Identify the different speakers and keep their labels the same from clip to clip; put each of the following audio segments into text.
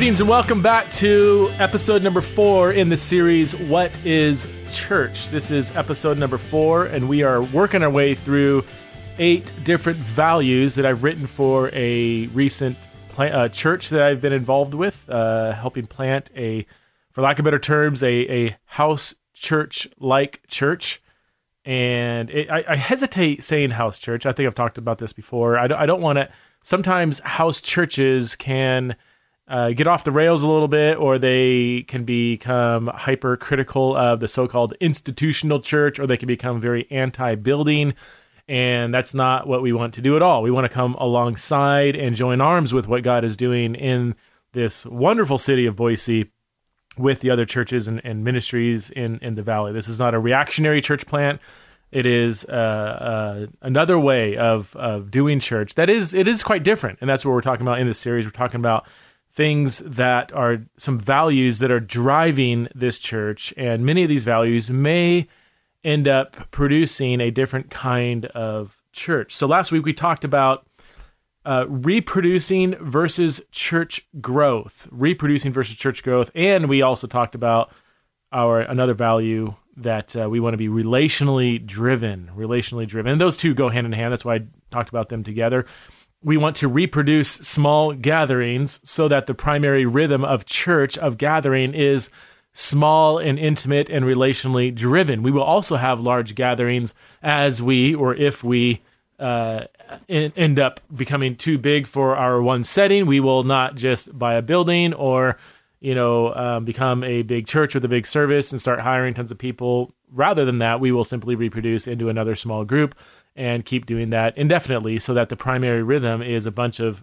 Speaker 1: Greetings and welcome back to episode number four in the series, What is Church? This is episode number four, and we are working our way through eight different values that I've written for a recent plant, uh, church that I've been involved with, uh, helping plant a, for lack of better terms, a, a house church like church. And it, I, I, hesitate saying house church. I think I've talked about this before. I don't, I don't want to. Sometimes house churches can uh, get off the rails a little bit, or they can become hypercritical of the so-called institutional church, or they can become very anti-building. And that's not what we want to do at all. We want to come alongside and join arms with what God is doing in this wonderful city of Boise with the other churches and, and ministries in, in the valley. This is not a reactionary church plant. It is uh, uh, another way of, of doing church that is it is quite different, and that's what we're talking about in this series. We're talking about things that are some values that are driving this church, and many of these values may end up producing a different kind of church. So last week we talked about uh, reproducing versus church growth, reproducing versus church growth, and we also talked about our another value that uh, we want to be relationally driven, relationally driven. And those two go hand in hand. That's why I talked about them together we want to reproduce small gatherings so that the primary rhythm of church of gathering is small and intimate and relationally driven. We will also have large gatherings as we or if we uh, end up becoming too big for our one setting. We will not just buy a building or you know um, become a big church with a big service and start hiring tons of people. Rather than that, we will simply reproduce into another small group and keep doing that indefinitely so that the primary rhythm is a bunch of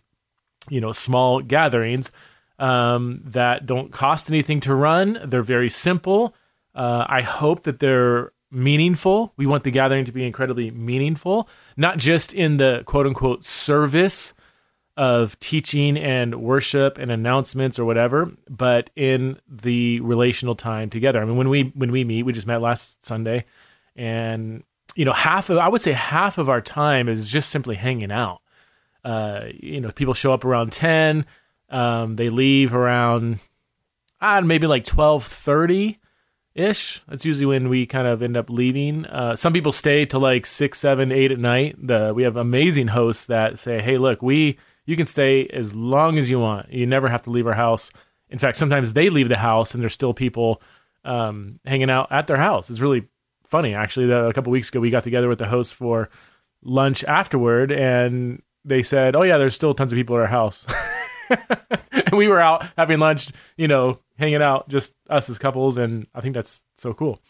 Speaker 1: you know small gatherings um, that don't cost anything to run. They're very simple. Uh, i hope that they're meaningful. We want the gathering to be incredibly meaningful not just in the quote unquote service of teaching and worship and announcements or whatever but in the relational time together. I mean when we when we meet we just met last sunday and you know, half of I would say half of our time is just simply hanging out. Uh, you know, people show up around ten, um, they leave around uh, maybe like twelve thirty ish. That's usually when we kind of end up leaving. Uh, some people stay till like six, seven, eight at night. The we have amazing hosts that say, "Hey, look, we you can stay as long as you want. You never have to leave our house." In fact, sometimes they leave the house and there's still people um, hanging out at their house. It's really funny actually. That a couple weeks ago we got together with the hosts for lunch afterward, and they said, "Oh yeah, there's still tons of people at our house." and we were out having lunch, you know, hanging out, just us as couples, and I think that's so cool.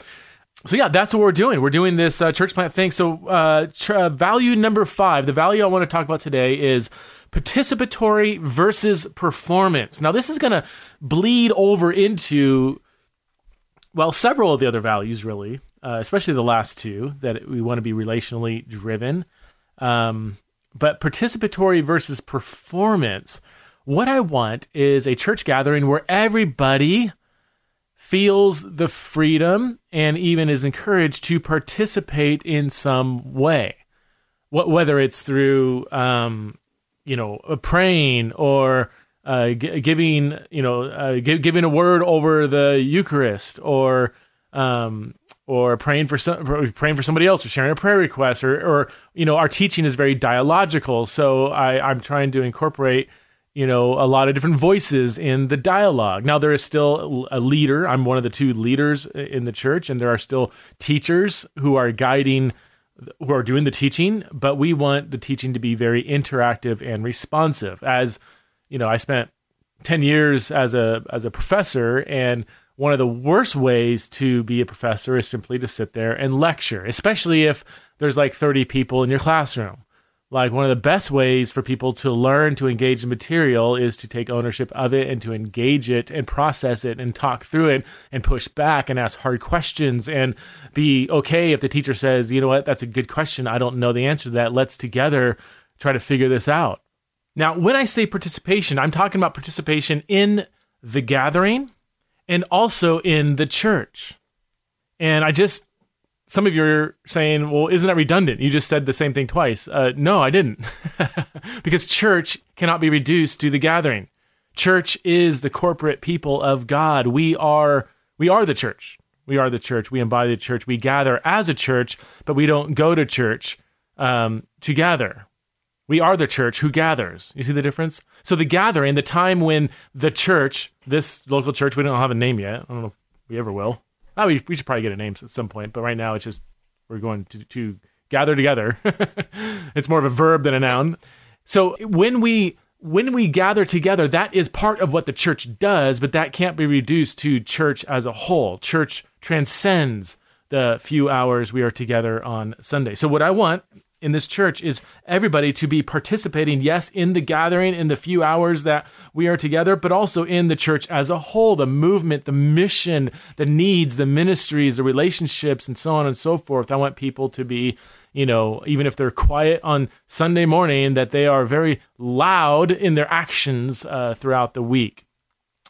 Speaker 1: So yeah, that's what we're doing. We're doing this uh, church plant thing. So uh, tr- uh, value number five, the value I want to talk about today is participatory versus performance. Now this is going to bleed over into well, several of the other values really uh, especially the last two, that we want to be relationally driven. Um, but participatory versus performance. What I want is a church gathering where everybody feels the freedom and even is encouraged to participate in some way. What, whether it's through, um, you know, praying or uh, g- giving, you know, uh, g- giving a word over the Eucharist or um, or praying for some, praying for somebody else, or sharing a prayer request, or, or you know, our teaching is very dialogical. So I, I'm trying to incorporate, you know, a lot of different voices in the dialogue. Now there is still a leader. I'm one of the two leaders in the church, and there are still teachers who are guiding, who are doing the teaching. But we want the teaching to be very interactive and responsive. As you know, I spent ten years as a as a professor and one of the worst ways to be a professor is simply to sit there and lecture, especially if there's like 30 people in your classroom. Like one of the best ways for people to learn to engage the material is to take ownership of it and to engage it and process it and talk through it and push back and ask hard questions and be okay if the teacher says, you know what, that's a good question. I don't know the answer to that. Let's together try to figure this out. Now, when I say participation, I'm talking about participation in the gathering and also in the church. And I just, some of you are saying, well, isn't that redundant? You just said the same thing twice. Uh, no, I didn't. because church cannot be reduced to the gathering. Church is the corporate people of God. We are we are the church. We are the church. We embody the church. We gather as a church, but we don't go to church um, to gather. We are the church who gathers. You see the difference? So the gathering, the time when the church, this local church, we don't have a name yet. I don't know if we ever will. Oh, we, we should probably get a name at some point, but right now it's just we're going to, to gather together. it's more of a verb than a noun. So when we when we gather together, that is part of what the church does, but that can't be reduced to church as a whole. Church transcends the few hours we are together on Sunday. So, what I want in this church is everybody to be participating, yes, in the gathering, in the few hours that we are together, but also in the church as a whole, the movement, the mission, the needs, the ministries, the relationships, and so on and so forth. I want people to be you know, even if they're quiet on Sunday morning, that they are very loud in their actions uh, throughout the week,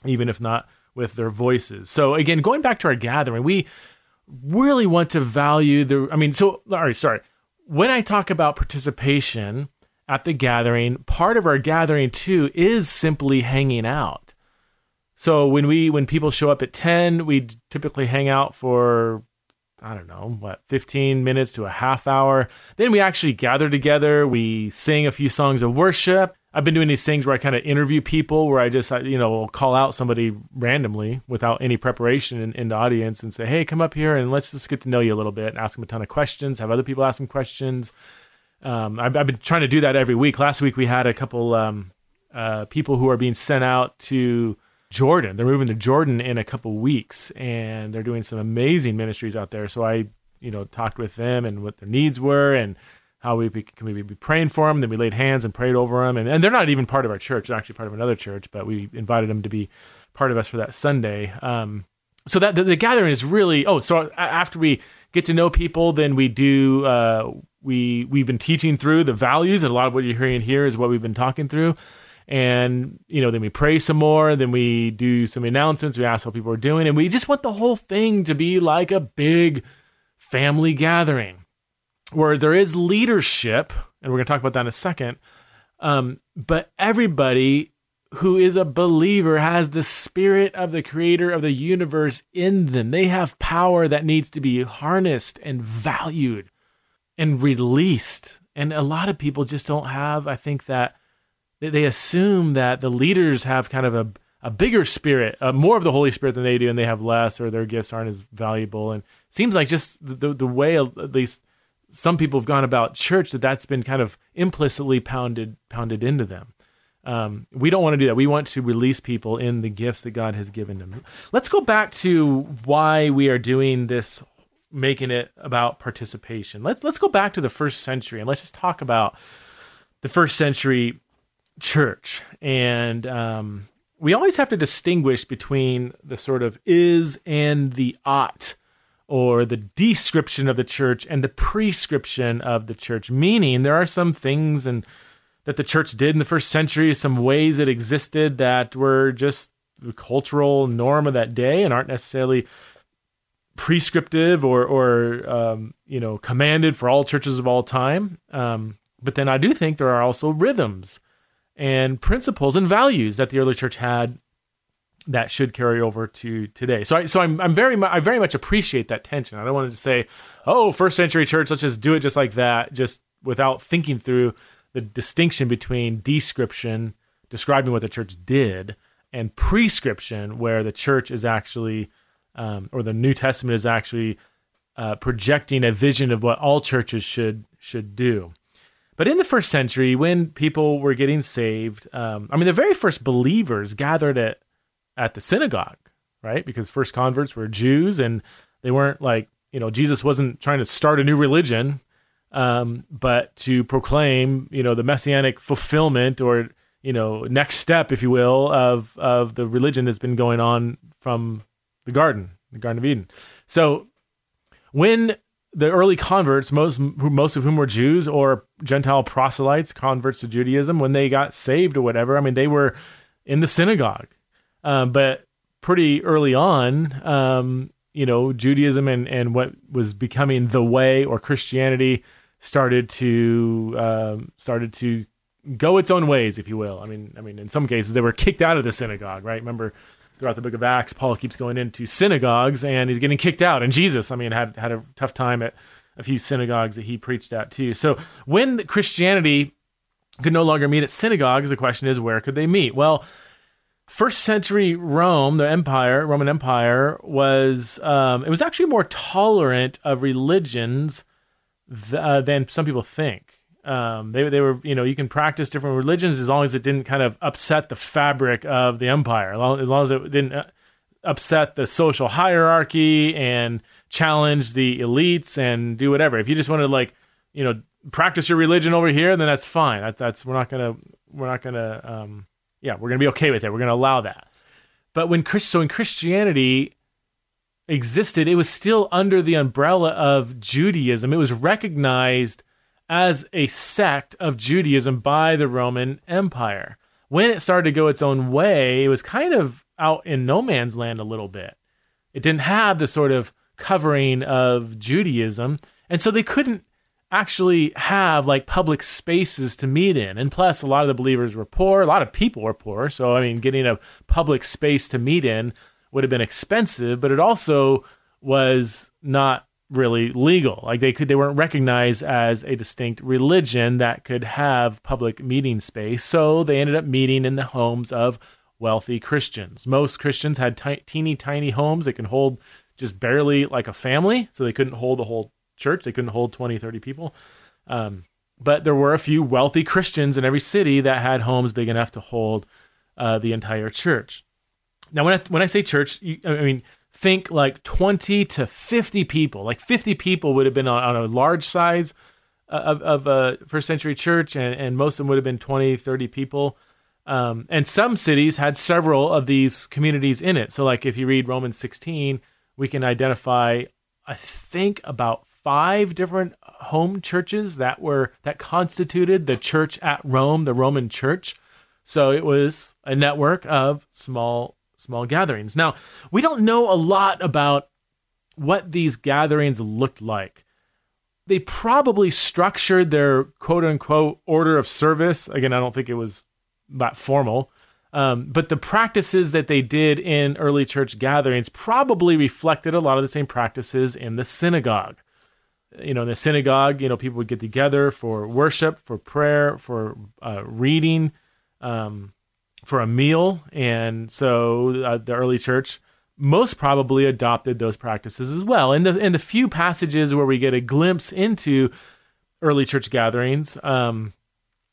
Speaker 1: even if not with their voices. So, again, going back to our gathering, we really want to value the, I mean, so, all right, sorry. When I talk about participation at the gathering, part of our gathering too is simply hanging out. So when we when people show up at 10, we typically hang out for I don't know, what, 15 minutes to a half hour. Then we actually gather together. We sing a few songs of worship. I've been doing these things where I kind of interview people, where I just, you know, call out somebody randomly without any preparation in, in, the audience and say, hey, come up here and let's just get to know you a little bit and ask them a ton of questions, have other people ask them questions. Um, I've, I've, been trying to do that every week. Last week we had a couple um, uh, people who are being sent out to Jordan. They're moving to Jordan in a couple weeks, and they're doing some amazing ministries out there. So I, you know, talked with them and what their needs were and how we be, can we be praying for them. Then we laid hands and prayed over them, and, and they're not even part of our church; they're actually part of another church. But we invited them to be part of us for that Sunday. Um, so that the, the, gathering is really oh, so after we get to know people, then we do. Uh, we we've been teaching through the values, and a lot of what you're hearing here is what we've been talking through and you know then we pray some more then we do some announcements we ask how people are doing and we just want the whole thing to be like a big family gathering where there is leadership and we're going to talk about that in a second um, but everybody who is a believer has the spirit of the creator of the universe in them they have power that needs to be harnessed and valued and released and a lot of people just don't have i think that they, assume that the leaders have kind of a a bigger spirit, uh, more of the Holy Spirit than they do, and they have less, or their gifts aren't as valuable. And seems like just the the way at least some people have gone about church that that's been kind of implicitly pounded pounded into them. Um, we don't want to do that. We want to release people in the gifts that God has given them. Let's go back to why we are doing this, making it about participation. Let's let's go back to the first century and let's just talk about the first century church. And um, we always have to distinguish between the sort of is and the ought, or the description of the church and the prescription of the church. Meaning, there are some things and that the church did in the first century, some ways it existed that were just the cultural norm of that day and aren't necessarily prescriptive or or um, you know commanded for all churches of all time. Um, but then I do think there are also rhythms and principles and values that the early church had that should carry over to today. So I so I'm I'm very I very much appreciate that tension. I don't want to say, "Oh, first century church, let's just do it just like that," just without thinking through the distinction between description, describing what the church did, and prescription, where the church is actually um, or the New Testament is actually uh, projecting a vision of what all churches should should do. But in the first century, when people were getting saved, um, I mean, the very first believers gathered at at the synagogue, right? Because first converts were Jews, and they weren't like you know Jesus wasn't trying to start a new religion, um, but to proclaim you know the messianic fulfillment or you know next step, if you will, of of the religion that's been going on from the garden, the Garden of Eden. So when the early converts, most most of whom were Jews or Gentile proselytes, converts to Judaism, when they got saved or whatever, I mean, they were in the synagogue. Um, but pretty early on, um, you know, Judaism and, and what was becoming the way or Christianity started to um, started to go its own ways, if you will. I mean, I mean, in some cases they were kicked out of the synagogue, right? Remember, throughout the book of Acts, Paul keeps going into synagogues and he's getting kicked out. And Jesus, I mean, had had a tough time at a few synagogues that he preached at too. So when Christianity could no longer meet at synagogues, the question is, where could they meet? Well, first century Rome, the empire, Roman Empire, was um, it was actually more tolerant of religions th- uh, than some people think. Um, they they were you know you can practice different religions as long as it didn't kind of upset the fabric of the empire, as long as, long as it didn't uh, upset the social hierarchy and challenge the elites and do whatever. If you just want to like you know practice your religion over here, then that's fine. That, that's we're not gonna we're not gonna um, yeah we're gonna be okay with it. We're gonna allow that. But when Chris so in Christianity existed, it was still under the umbrella of Judaism. It was recognized as a sect of Judaism by the Roman Empire. When it started to go its own way, it was kind of out in no man's land a little bit. It didn't have the sort of covering of Judaism, and so they couldn't actually have like public spaces to meet in. And plus, a lot of the believers were poor, a lot of people were poor. So, I mean, getting a public space to meet in would have been expensive, but it also was not really legal. Like they could they weren't recognized as a distinct religion that could have public meeting space. So they ended up meeting in the homes of wealthy Christians. Most Christians had t- teeny tiny homes that can hold just barely like a family, so they couldn't hold the whole church. They couldn't hold 20, 30 people. Um, but there were a few wealthy Christians in every city that had homes big enough to hold uh, the entire church. Now, when I, when I say church, you, I mean think like 20 to 50 people. Like 50 people would have been on, on a large size uh, of, of a first century church, and, and most of them would have been 20, 30 people. Um, and some cities had several of these communities in it. So, like if you read Romans 16, we can identify, I think, about five different home churches that were that constituted the church at Rome, the Roman church. So it was a network of small small gatherings. Now, we don't know a lot about what these gatherings looked like. They probably structured their quote unquote order of service. Again, I don't think it was that formal. Um, but the practices that they did in early church gatherings probably reflected a lot of the same practices in the synagogue. You know, in the synagogue, you know, people would get together for worship, for prayer, for uh, reading, um, for a meal, and so uh, the early church most probably adopted those practices as well. And the in the few passages where we get a glimpse into early church gatherings, um,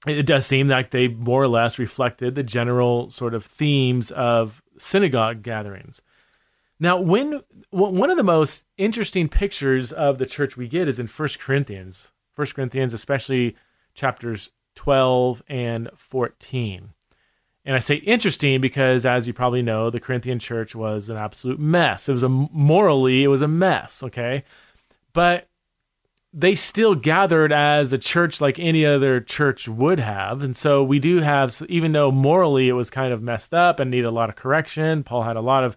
Speaker 1: it does seem like they more or less reflected the general sort of themes of synagogue gatherings. Now, when one of the most interesting pictures of the church we get is in First Corinthians. First Corinthians, especially chapters 12 and 14. And I say interesting because, as you probably know, the Corinthian church was an absolute mess. It was a morally, it was a mess. Okay, but they still gathered as a church like any other church would have, and so we do have, even though morally it was kind of messed up and needed a lot of correction. Paul had a lot of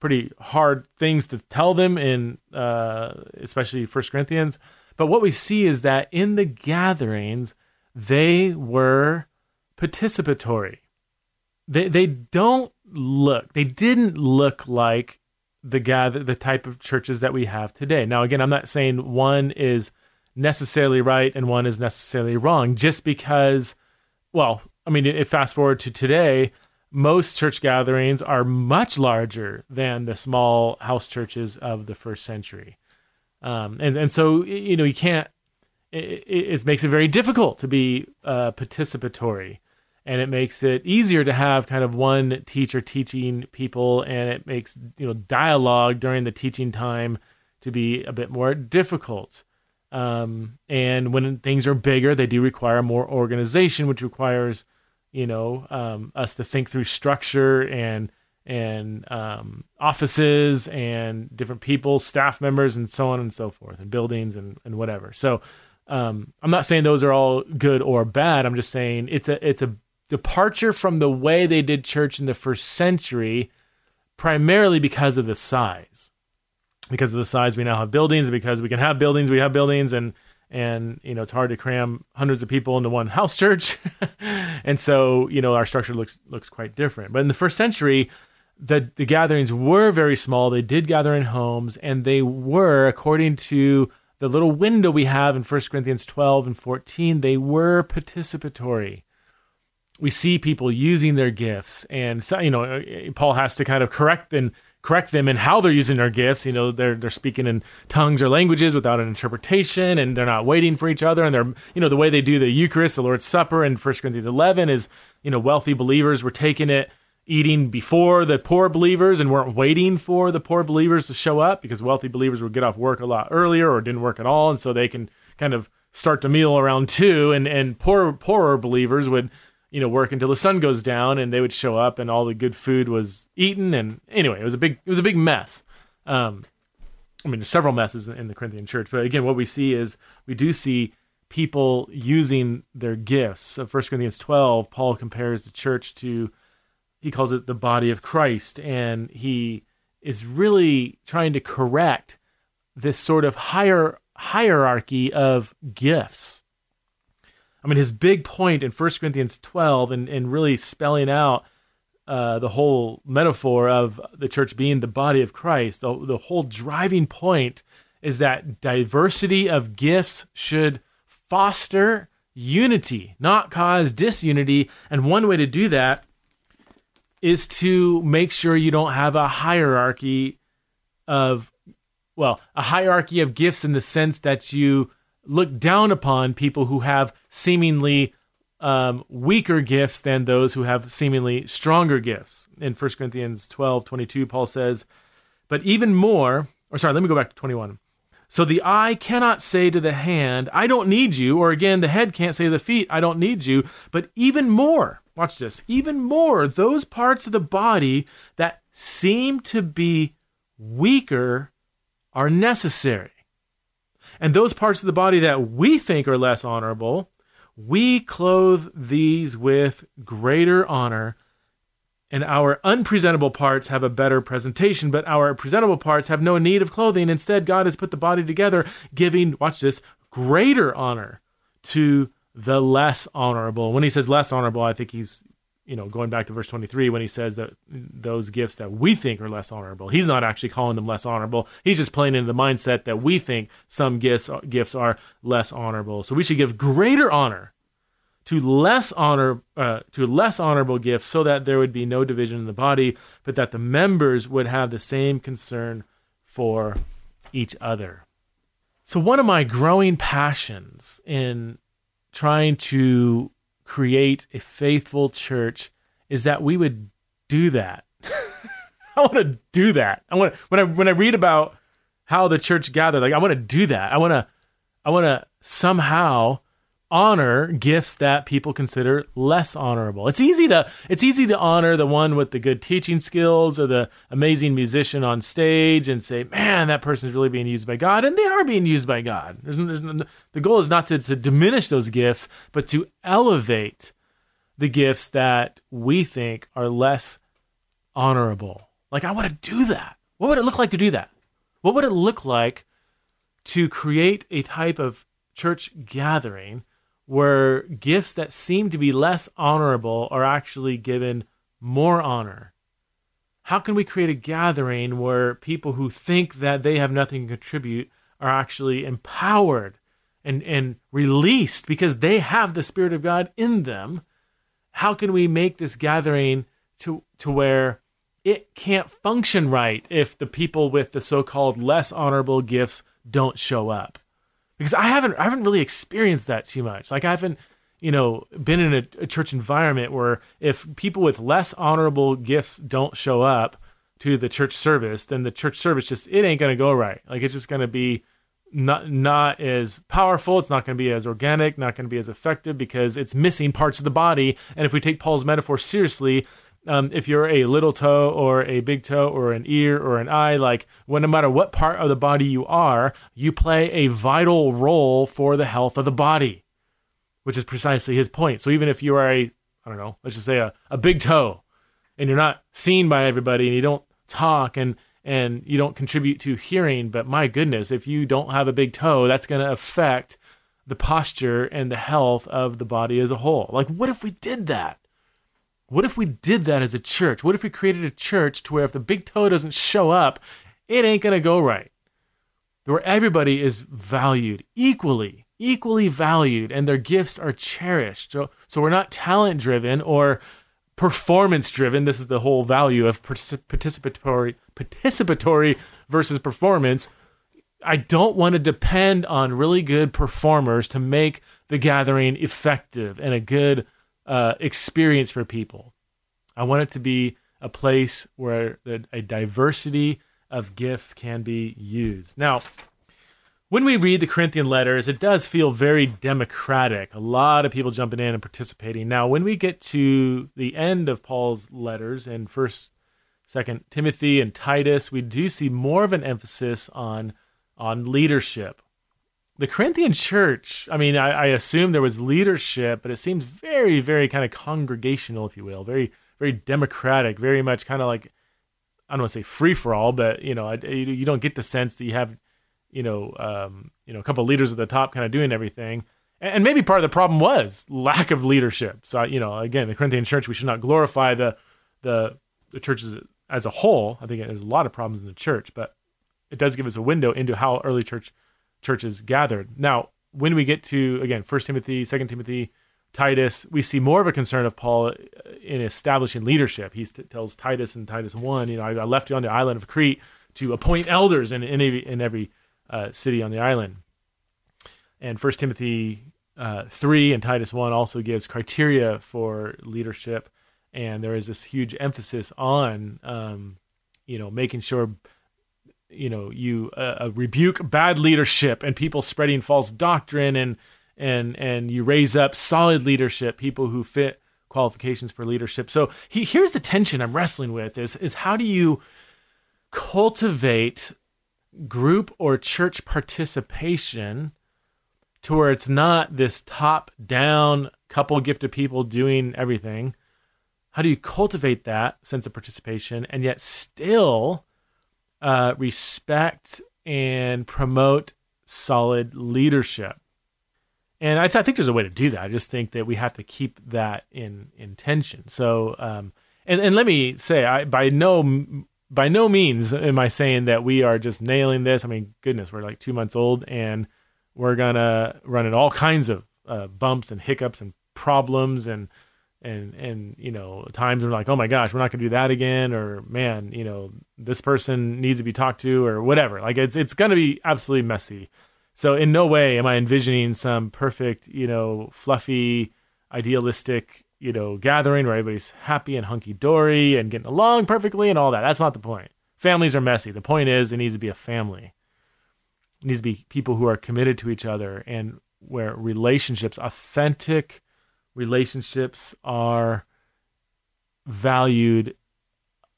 Speaker 1: pretty hard things to tell them in, uh, especially First Corinthians. But what we see is that in the gatherings, they were participatory they they don't look they didn't look like the gather the type of churches that we have today. Now again, I'm not saying one is necessarily right and one is necessarily wrong just because well, I mean, if fast forward to today, most church gatherings are much larger than the small house churches of the first century. Um, and, and so, you know, you can't, it, it, makes it very difficult to be uh, participatory and it makes it easier to have kind of one teacher teaching people and it makes you know dialogue during the teaching time to be a bit more difficult um, and when things are bigger they do require more organization which requires you know um, us to think through structure and and um, offices and different people staff members and so on and so forth and buildings and, and whatever so um, i'm not saying those are all good or bad i'm just saying it's a it's a departure from the way they did church in the first century, primarily because of the size. Because of the size, we now have buildings. Because we can have buildings, we have buildings, and and you know it's hard to cram hundreds of people into one house church. And so you know our structure looks looks quite different. But in the first century the the gatherings were very small. They did gather in homes and they were according to the little window we have in 1 Corinthians 12 and 14 they were participatory. We see people using their gifts and so, you know uh, Paul has to kind of correct and correct them in how they're using their gifts. You know, they're they're speaking in tongues or languages without an interpretation, and they're not waiting for each other. And they're you know the way they do the Eucharist, the Lord's Supper in 1 Corinthians 11 is you know wealthy believers were taking it eating before the poor believers and weren't waiting for the poor believers to show up because wealthy believers would get off work a lot earlier or didn't work at all and so they can kind of start the meal around two and and poor poorer believers would you know, work until the sun goes down, and they would show up, and all the good food was eaten. And anyway, it was a big, it was a big mess. Um, I mean, there's several messes in the Corinthian church, but again, what we see is we do see people using their gifts. So, 1 Corinthians 12, Paul compares the church to, he calls it the body of Christ, and he is really trying to correct this sort of higher hierarchy of gifts I mean, his big point in 1 Corinthians 12 and, and really spelling out uh, the whole metaphor of the church being the body of Christ, the, the whole driving point is that diversity of gifts should foster unity, not cause disunity. And one way to do that is to make sure you don't have a hierarchy of, well, a hierarchy of gifts in the sense that you look down upon people who have seemingly um, weaker gifts than those who have seemingly stronger gifts. In 1 Corinthians 12 22, Paul says, But even more, or sorry, let me go back to 21. So the eye cannot say to the hand, I don't need you, or again, the head can't say to the feet, I don't need you, but even more, watch this, even more, those parts of the body that seem to be weaker are necessary. And those parts of the body that we think are less honorable, we clothe these with greater honor. And our unpresentable parts have a better presentation, but our presentable parts have no need of clothing. Instead, God has put the body together, giving, watch this, greater honor to the less honorable. When he says less honorable, I think he's you know, going back to verse 23 when he says that those gifts that we think are less honorable, he's not actually calling them less honorable. He's just playing into the mindset that we think some gifts gifts are less honorable. So we should give greater honor to less honor uh, to less honorable gifts so that there would be no division in the body, but that the members would have the same concern for each other. So one of my growing passions in trying to create a faithful church is that we would do that. I want to do that. I want when I when I read about how the church gathered, like I want to do that. I want to I want to somehow honor gifts that people consider less honorable. It's easy to it's easy to honor the one with the good teaching skills or the amazing musician on stage and say, "Man, that person's really being used by God," and they are being used by God. There's, there's, the goal is not to, to diminish those gifts, but to elevate the gifts that we think are less honorable. Like I want to do that. What would it look like to do that? What would it look like to create a type of church gathering where gifts that seem to be less honorable are actually given more honor? How can we create a gathering where people who think that they have nothing to contribute are actually empowered and, and released because they have the Spirit of God in them? How can we make this gathering to, to where it can't function right if the people with the so called less honorable gifts don't show up? Because I haven't I haven't really experienced that too much. Like I haven't you know been in a, a, church environment where if people with less honorable gifts don't show up to the church service, then the church service just it ain't gonna go right. Like it's just gonna be not not as powerful. It's not going to be as organic. Not going to be as effective because it's missing parts of the body. And if we take Paul's metaphor seriously, um, if you're a little toe or a big toe or an ear or an eye, like when no matter what part of the body you are, you play a vital role for the health of the body, which is precisely his point. So even if you are a, I don't know, let's just say a, a big toe and you're not seen by everybody and you don't talk and and you don't contribute to hearing, but my goodness, if you don't have a big toe, that's going to affect the posture and the health of the body as a whole. Like, what if we did that? What if we did that as a church? What if we created a church to where if the big toe doesn't show up, it ain't going to go right? Where everybody is valued equally, equally valued, and their gifts are cherished. So, so we're not talent driven or performance driven. This is the whole value of participatory, participatory versus performance. I don't want to depend on really good performers to make the gathering effective and a good uh, experience for people. I want it to be a place where a diversity of gifts can be used. Now, when we read the Corinthian letters, it does feel very democratic. A lot of people jumping in and participating. Now, when we get to the end of Paul's letters in First, Second Timothy and Titus, we do see more of an emphasis on on leadership. The Corinthian church, I mean, I, I assume there was leadership, but it seems very, very kind of congregational, if you will, very, very democratic, very much kind of like, I don't want to say free for all, but you know, you don't get the sense that you have, you know, um, you know, a couple of leaders at the top kind of doing everything. And maybe part of the problem was lack of leadership. So, you know, again, the Corinthian church, we should not glorify the the the churches as a whole. I think there's a lot of problems in the church, but it does give us a window into how early church churches gathered. Now, when we get to again First Timothy, Second Timothy, Titus, we see more of a concern of Paul in establishing leadership. He tells Titus in Titus one, you know, I, left you on the island of Crete to appoint elders in in every, in every uh, city on the island. And First Timothy uh, three and Titus one also gives criteria for leadership, and there is this huge emphasis on, um, you know, making sure you know you uh, uh, rebuke bad leadership and people spreading false doctrine and and and you raise up solid leadership people who fit qualifications for leadership. So he, here's the tension i'm wrestling with is is how do you cultivate group or church participation to where it's not this top down couple gifted people doing everything? How do you cultivate that sense of participation and yet still uh, respect and promote solid leadership. And I, th- I, think there's a way to do that. I just think that we have to keep that in intention. So, um, and and let me say, I by no by no means am I saying that we are just nailing this. I mean, goodness, we're like two months old, and we're gonna run into all kinds of uh, bumps and hiccups and problems and and and you know times we're like oh my gosh we're not going to do that again or man you know this person needs to be talked to or whatever. Like it's it's going to be absolutely messy. So in no way am i envisioning some perfect you know fluffy idealistic you know gathering where everybody's happy and hunky dory and getting along perfectly and all that. That's not the point. Families are messy. The point is it needs to be a family. It needs to be people who are committed to each other and where relationships authentic relationships are valued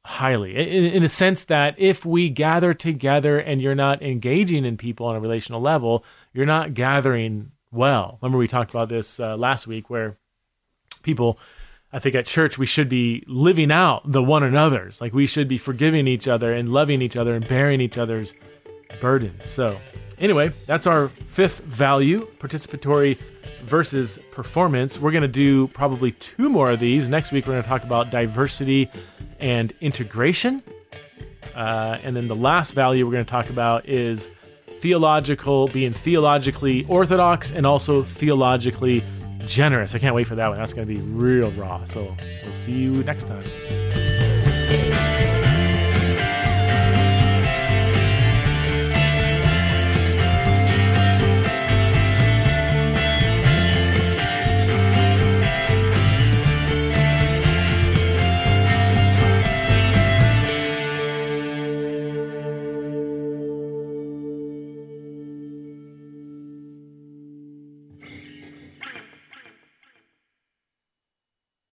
Speaker 1: highly in, in, the sense that if we gather together and you're not engaging in people on a relational level, you're not gathering well. Remember, we talked about this uh, last week where people, I think at church, we should be living out the one another's. Like we should be forgiving each other and loving each other and bearing each other's burdens. So, anyway, that's our fifth value participatory versus performance. We're going to do probably two more of these. Next week, we're going to talk about diversity and integration. Uh, and then the last value we're going to talk about is theological, being theologically orthodox and also theologically generous. I can't wait for that one. That's going to be real raw. So we'll see you next time.